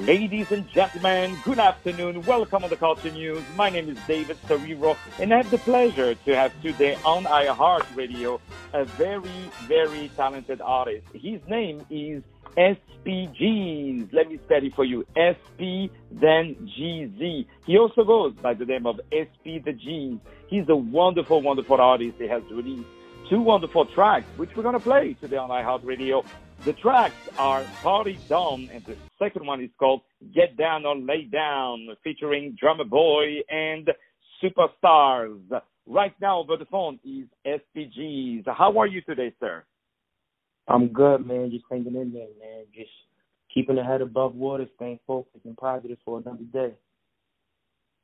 Ladies and gentlemen, good afternoon. Welcome on the Culture News. My name is David Serero, and I have the pleasure to have today on iHeartRadio a very, very talented artist. His name is SPGZ. Let me spell it for you. SP, then GZ. He also goes by the name of SP the Gz. He's a wonderful, wonderful artist. He has released two wonderful tracks, which we're going to play today on iHeartRadio. The tracks are Party Down, and the second one is called Get Down or Lay Down, featuring Drummer Boy and Superstars. Right now over the phone is SPGZ. How are you today, sir? I'm good, man. Just hanging in there, man. Just keeping the head above water, staying focused and positive for another day.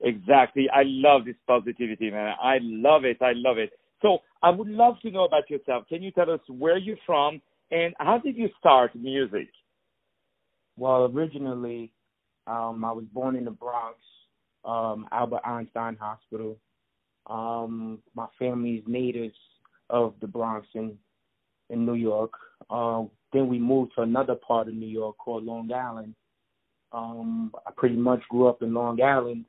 Exactly. I love this positivity, man. I love it. I love it. So I would love to know about yourself. Can you tell us where you're from and how did you start music? Well, originally, um, I was born in the Bronx, um, Albert Einstein Hospital. Um, my family is natives of the Bronx in in New York. Uh, then we moved to another part of New York called Long Island. Um, I pretty much grew up in Long Island,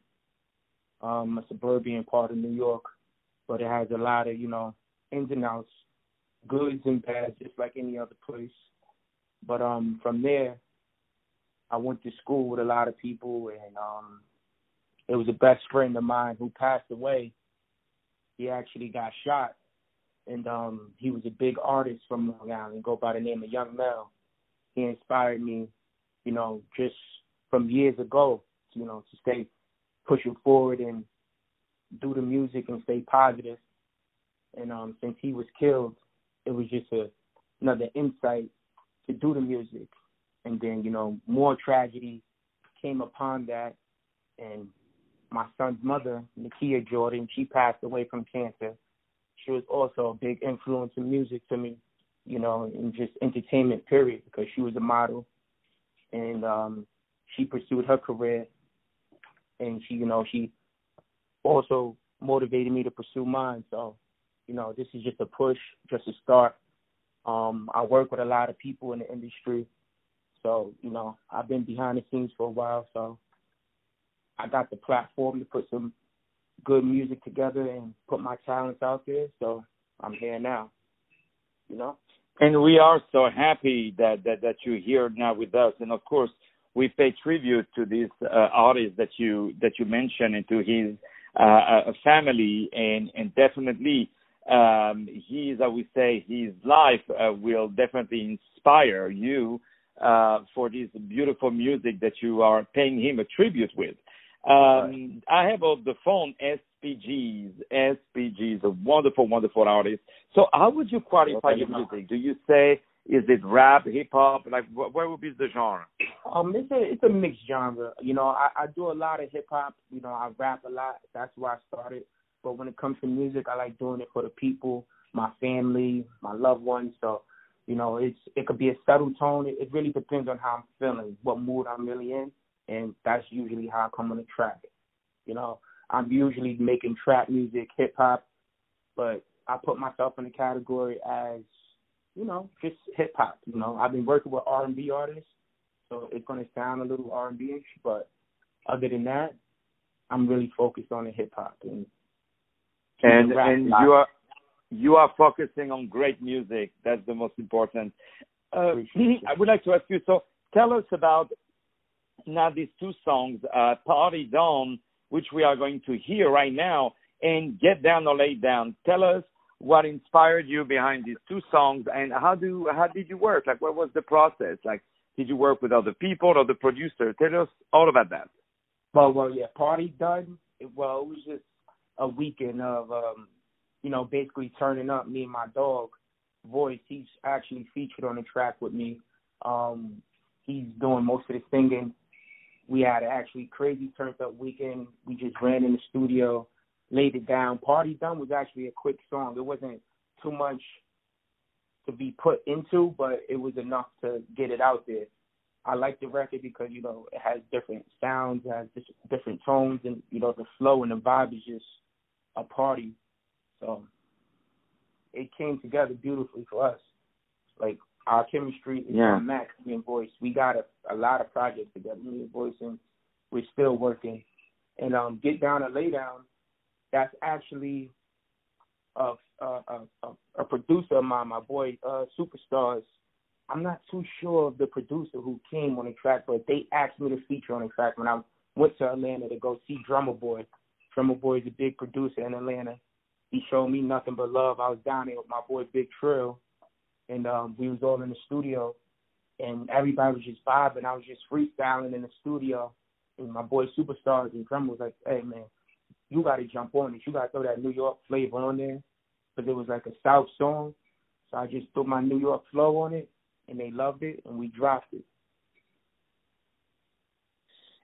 um, a suburban part of New York, but it has a lot of you know ins and outs goods and bads, just like any other place. But um, from there, I went to school with a lot of people, and um, it was a best friend of mine who passed away. He actually got shot, and um, he was a big artist from Long Island, go by the name of Young Mel. He inspired me, you know, just from years ago, you know, to stay pushing forward and do the music and stay positive. And um, since he was killed, it was just a another insight to do the music. And then, you know, more tragedy came upon that and my son's mother, Nakia Jordan, she passed away from cancer. She was also a big influence in music to me, you know, in just entertainment period because she was a model and um she pursued her career and she, you know, she also motivated me to pursue mine. So you know, this is just a push, just a start. Um, I work with a lot of people in the industry. So, you know, I've been behind the scenes for a while, so I got the platform to put some good music together and put my talents out there. So I'm here now. You know? And we are so happy that, that, that you're here now with us. And of course, we pay tribute to this uh, artist that you that you mentioned and to his uh, family, and and definitely um, his, I would say, his life uh, will definitely inspire you uh, for this beautiful music that you are paying him a tribute with. Um, I have on the phone SPGZ. SPGZ, a wonderful, wonderful artist. So, how would you qualify your music? Do you say is it rap, hip hop? Like, what would be the genre? Um, it's a it's a mixed genre. You know, I, I do a lot of hip hop. You know, I rap a lot. That's where I started. But when it comes to music, I like doing it for the people, my family, my loved ones. So, you know, it's it could be a subtle tone. It, it really depends on how I'm feeling, what mood I'm really in, and that's usually how I come on the track. You know, I'm usually making trap music, hip hop, but I put myself in the category as, you know, just hip hop. You know, I've been working with R and B artists, so it's gonna sound a little R and B ish, but other than that, I'm really focused on the hip hop and and and you are you are focusing on great music. That's the most important. Uh, I would like to ask you. So, tell us about now these two songs, uh, "Party Down," which we are going to hear right now, and "Get Down or Lay Down." Tell us what inspired you behind these two songs, and how do how did you work? Like, what was the process? Like, did you work with other people or the producer? Tell us all about that. Well, well, yeah, "Party Done." Well, it was just a weekend of um, you know, basically turning up me and my dog voice. He's actually featured on the track with me. Um, he's doing most of the singing. We had an actually crazy turned up weekend. We just ran in the studio, laid it down. Party Done was actually a quick song. It wasn't too much to be put into, but it was enough to get it out there. I like the record because you know it has different sounds, it has different tones, and you know the flow and the vibe is just a party. So it came together beautifully for us. Like our chemistry is yeah. max. Me and Voice, we got a, a lot of projects together. Me and Voice, and we're still working. And um, Get Down and Lay Down, that's actually a a, a, a producer of mine, my boy uh, Superstars. I'm not too sure of the producer who came on the track, but they asked me to feature on the track when I went to Atlanta to go see Drummer Boy. Drummer Boy is a big producer in Atlanta. He showed me nothing but love. I was down there with my boy Big Trill, and um, we was all in the studio, and everybody was just vibing. I was just freestyling in the studio, and my boy Superstars and Drummer was like, "Hey man, you got to jump on this. You got to throw that New York flavor on there, because it was like a South song. So I just threw my New York flow on it, and they loved it, and we dropped it.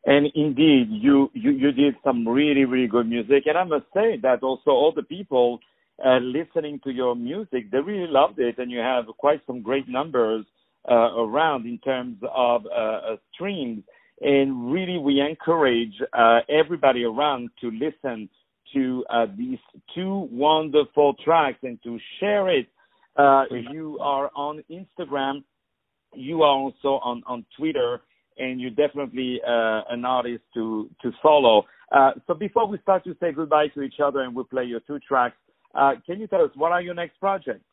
And indeed, you, you, you did some really, really good music. And I must say that also all the people uh, listening to your music, they really loved it. And you have quite some great numbers uh, around in terms of uh, uh streams. And really, we encourage uh, everybody around to listen to uh, these two wonderful tracks and to share it. You are on Instagram. You are also on, on Twitter and you're definitely uh, an artist to to follow. Uh, so before we start to say goodbye to each other and we play your two tracks, uh, can you tell us what are your next projects?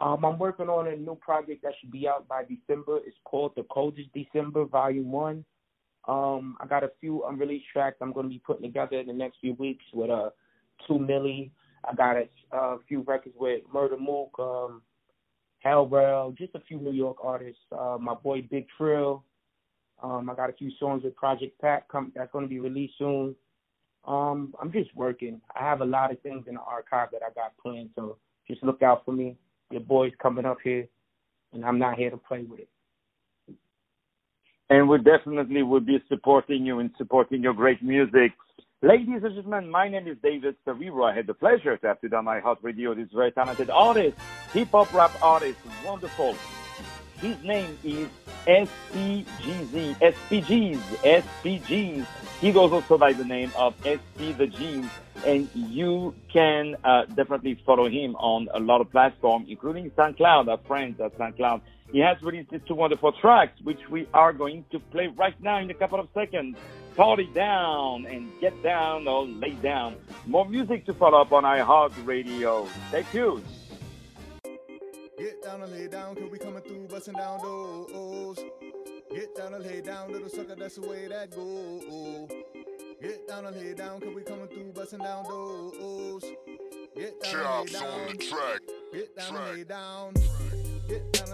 Um, I'm working on a new project that should be out by December. It's called The Coldest December, Volume One. Um, I got a few unreleased tracks I'm going to be putting together in the next few weeks with uh, Two Millie. I got a, a few records with Murder Mook, um, Hell Rell, just a few New York artists. Uh, my boy Big Trill, um, I got a few songs with Project Pat come that's going to be released soon. Um, I'm just working. I have a lot of things in the archive that I got planned, so just look out for me. Your boy's coming up here, and I'm not here to play with it. And we definitely will be supporting you and supporting your great music. Ladies and gentlemen, my name is David Serero. I had the pleasure to have today on iHeartRadio this very talented artist, hip hop rap artist, wonderful. His name is SPGZ, SPGs, SPGZ. He goes also by the name of SP the Jeans, and you can uh, definitely follow him on a lot of platforms, including SoundCloud, our friends at SoundCloud. He has released these two wonderful tracks, which we are going to play right now in a couple of seconds. Party down and get down or lay down. More music to follow up on iHeartRadio. Stay tuned. Get down and lay down, cause we coming through, busting down doors. Get down and lay down, little sucker, that's the way that goes. Get down and lay down, cause we coming through, busting down doors. Get down and lay down. on the track. Get down track. and lay down. Get down and lay down.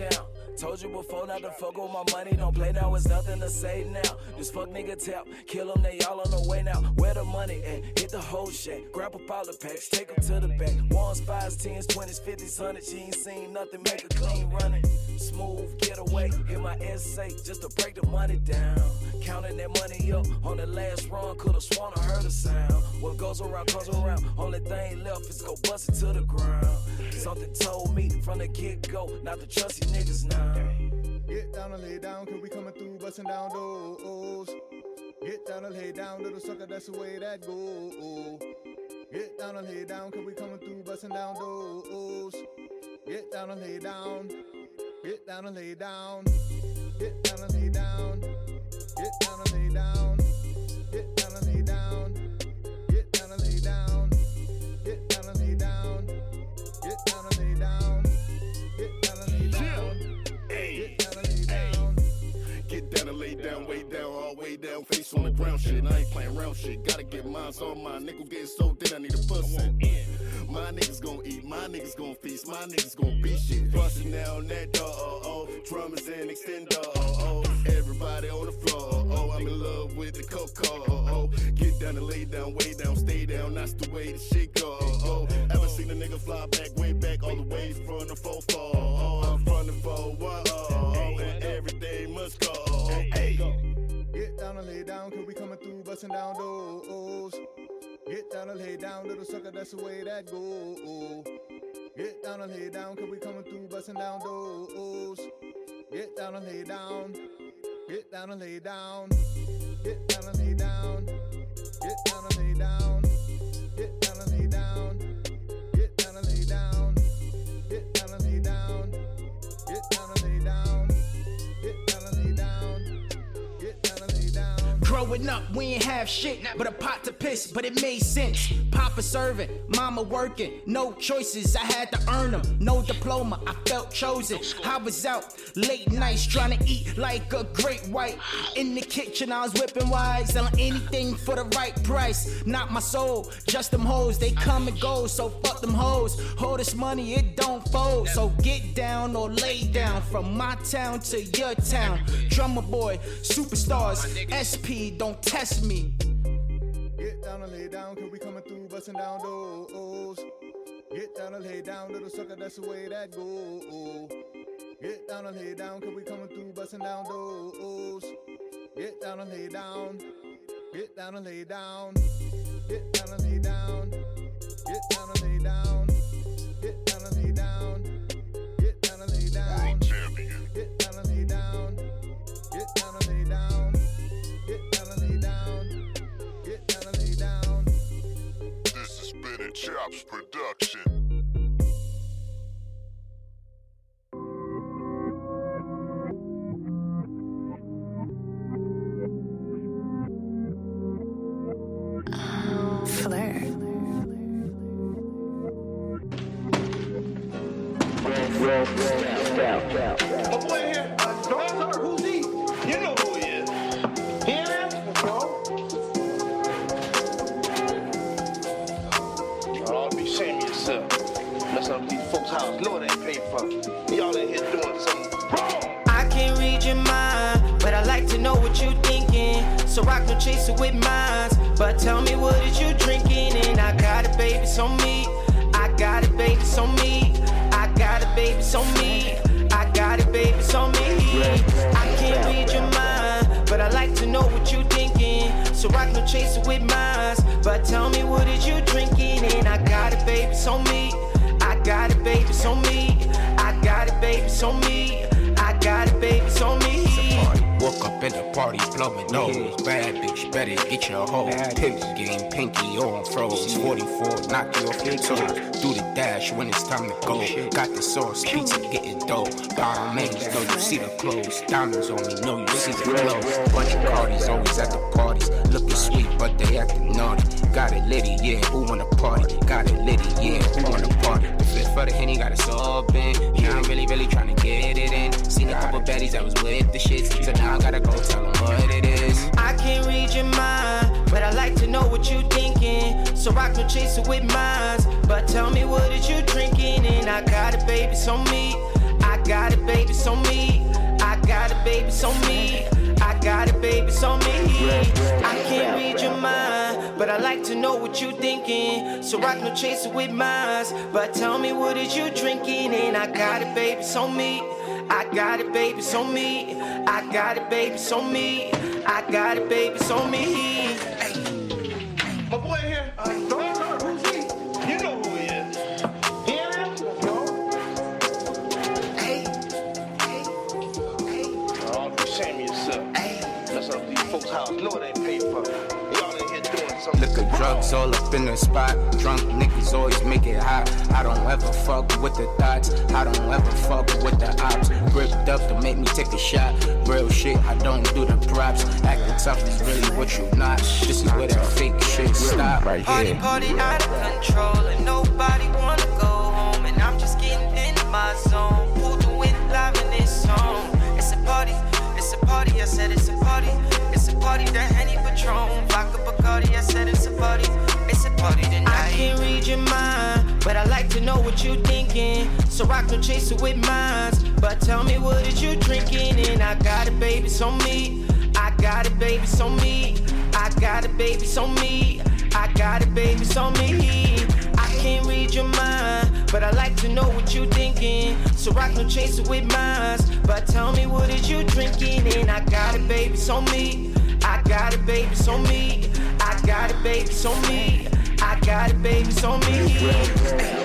Down. Told you before not to fuck with my money. Don't play now, it's nothing to say now. This fuck nigga tap, kill them, they all on the way now. Where the money at? Hit the whole shack. Grab up all the packs, take them to the back. Ones, fives, tens, twenties, fifties, hundreds. She ain't seen nothing, make a clean running. Smooth getaway, hit my SA just to break the money down. Counting that money up on the last run, could've sworn I heard a sound. What goes around comes around. Only thing left is go bust it to the ground. Something told me from the get go not to trust these niggas now. Get down and lay down, cause we coming through, busting down doors. Get down and lay down, little sucker, that's the way that goes. Get down and lay down, cause we coming through, busting down doors. Get down and lay down. Get down and lay down. Get down and lay down. Get down and lay down. Get down and lay down. Get down and lay down. Get down and lay down. Get down and lay down. Get down and lay down. Get down and lay down. Get down and lay down, way down, all way down, face on the ground shit. I ain't playing around shit. Gotta get mine, so my nickel getting so thin, I need a pussy. My niggas gon' eat, my niggas gon' feast, my niggas gon' be shit. Bustin' down that door, oh, oh. Drummers and extender, oh, oh. Everybody on the floor, oh, I'm in love with the cocoa, oh, oh. Get down and lay down, way down, stay down, that's the way the shit go, oh, oh. Ever seen a nigga fly back, way back, all the way from the 4 4, oh, I'm from the 4 1, oh, and everything must go, oh, hey. Get down and lay down, cause we coming through, busting down doors. Get down and lay down, little sucker, that's the way that goes. Get down and lay down, cause we coming through busting down doors. Get down and lay down. Get down and lay down. Get down and lay down. Get down and lay down. Get down and lay down. Get down and lay down. Get down and lay down. Get down and lay down. Get down and lay down. Get down and lay down. Growing up, we ain't have shit but a pot to piss, but it made sense. Papa serving, mama working, no choices, I had to earn them. No diploma, I felt chosen. I was out late nights trying to eat like a great white. In the kitchen, I was whipping wide, selling anything for the right price. Not my soul, just them hoes, they come and go, so fuck them hoes. Hold this money, it don't fold. So get down or lay down from my town to your town. Drummer boy, superstars, SP, don't test me. Get down and lay down, cause we coming through busting down doors. Get down and lay down, little sucker, that's the way that goes. Get down and lay down, cause we coming through busting down doors. Get down and lay down. Get down and lay down. Get down and lay down. Get down and lay down. Production. So I can chase it with minds. But tell me what is you drinking? And I got it, baby, on me. I got it, baby, on me. I got it, baby, on me. I got it, baby, on me. I can't read your mind, but I like to know what you thinking. So I can chase it with minds. But tell me what is you drinking? And I got it, baby, on me. I got it, baby, on me. I got it, baby, on me. I got it, baby, on me. Party, blowing nose. Bad bitch, better get your hoe. Pimp game, pinky on froze. 44, knock you off your toes. Do the dash when it's time to go. Got the sauce, pizza, getting dough. Bottom names, know you see the clothes. Diamonds on me, know you see the glow. Bunch of parties, always at the parties. Looking sweet, but they acting naughty. Got it litty, yeah, who wanna party? Got it litty, yeah, who wanna party? The fifth for the henny, got us all bent. Now I'm really, really trying to get it in. Seen a couple baddies that was with the shits, so now I gotta go tell them what it is. I can't read your mind, but I like to know what you thinking. So I can chase it with minds. But tell me what is you drinking? And I got it, baby, on me. I got it, baby, on me. I got it, baby, on me. I got it, baby, on me. I can't read your mind, but I like to know what you thinking. So I can chase it with minds. But tell me what is you drinking? And I got it, baby, on me. I got it, baby, it's on me. I got it, baby, it's on me. I got it, baby, it's on me. My boy here, uh, Dog Sir, who's he? You know who he is. He ain't answering, bro. Y'all ought to be ashamed of yourself. Mess up these folks' house. Know it ain't paid for. Y'all in here doing something Liquor, drugs all up in the spot. Drunk niggas always make it hot. I don't ever fuck with the thoughts. I don't ever fuck with the take a shot. Real shit, I don't do the props. Acting tough is really what you not. This is where that fake shit stop. Right Party, here. party out of control, and nobody wanna go home. And I'm just getting in my zone. Pull the wind live in this song. It's a party, it's a party. I said it's a party. It's a party, the Henny Patron. Vodka Bacardi, I said it's a party. It's a party tonight. I can't read your mind, but I like to know what you thinking. So I can chase it with minds. But tell me what is you drinking? And I got it, baby, it's on me. I got it, baby, it's on me. I got it, baby, it's on me. I got it, baby, it's on me. I can't read your mind, but I like to know what you thinking. So I can chase it with minds. But tell me what is you drinking? And I got it, baby, it's on me. I got it, baby, it's on me. I got it, baby, it's on me. Got it, baby, it's on me.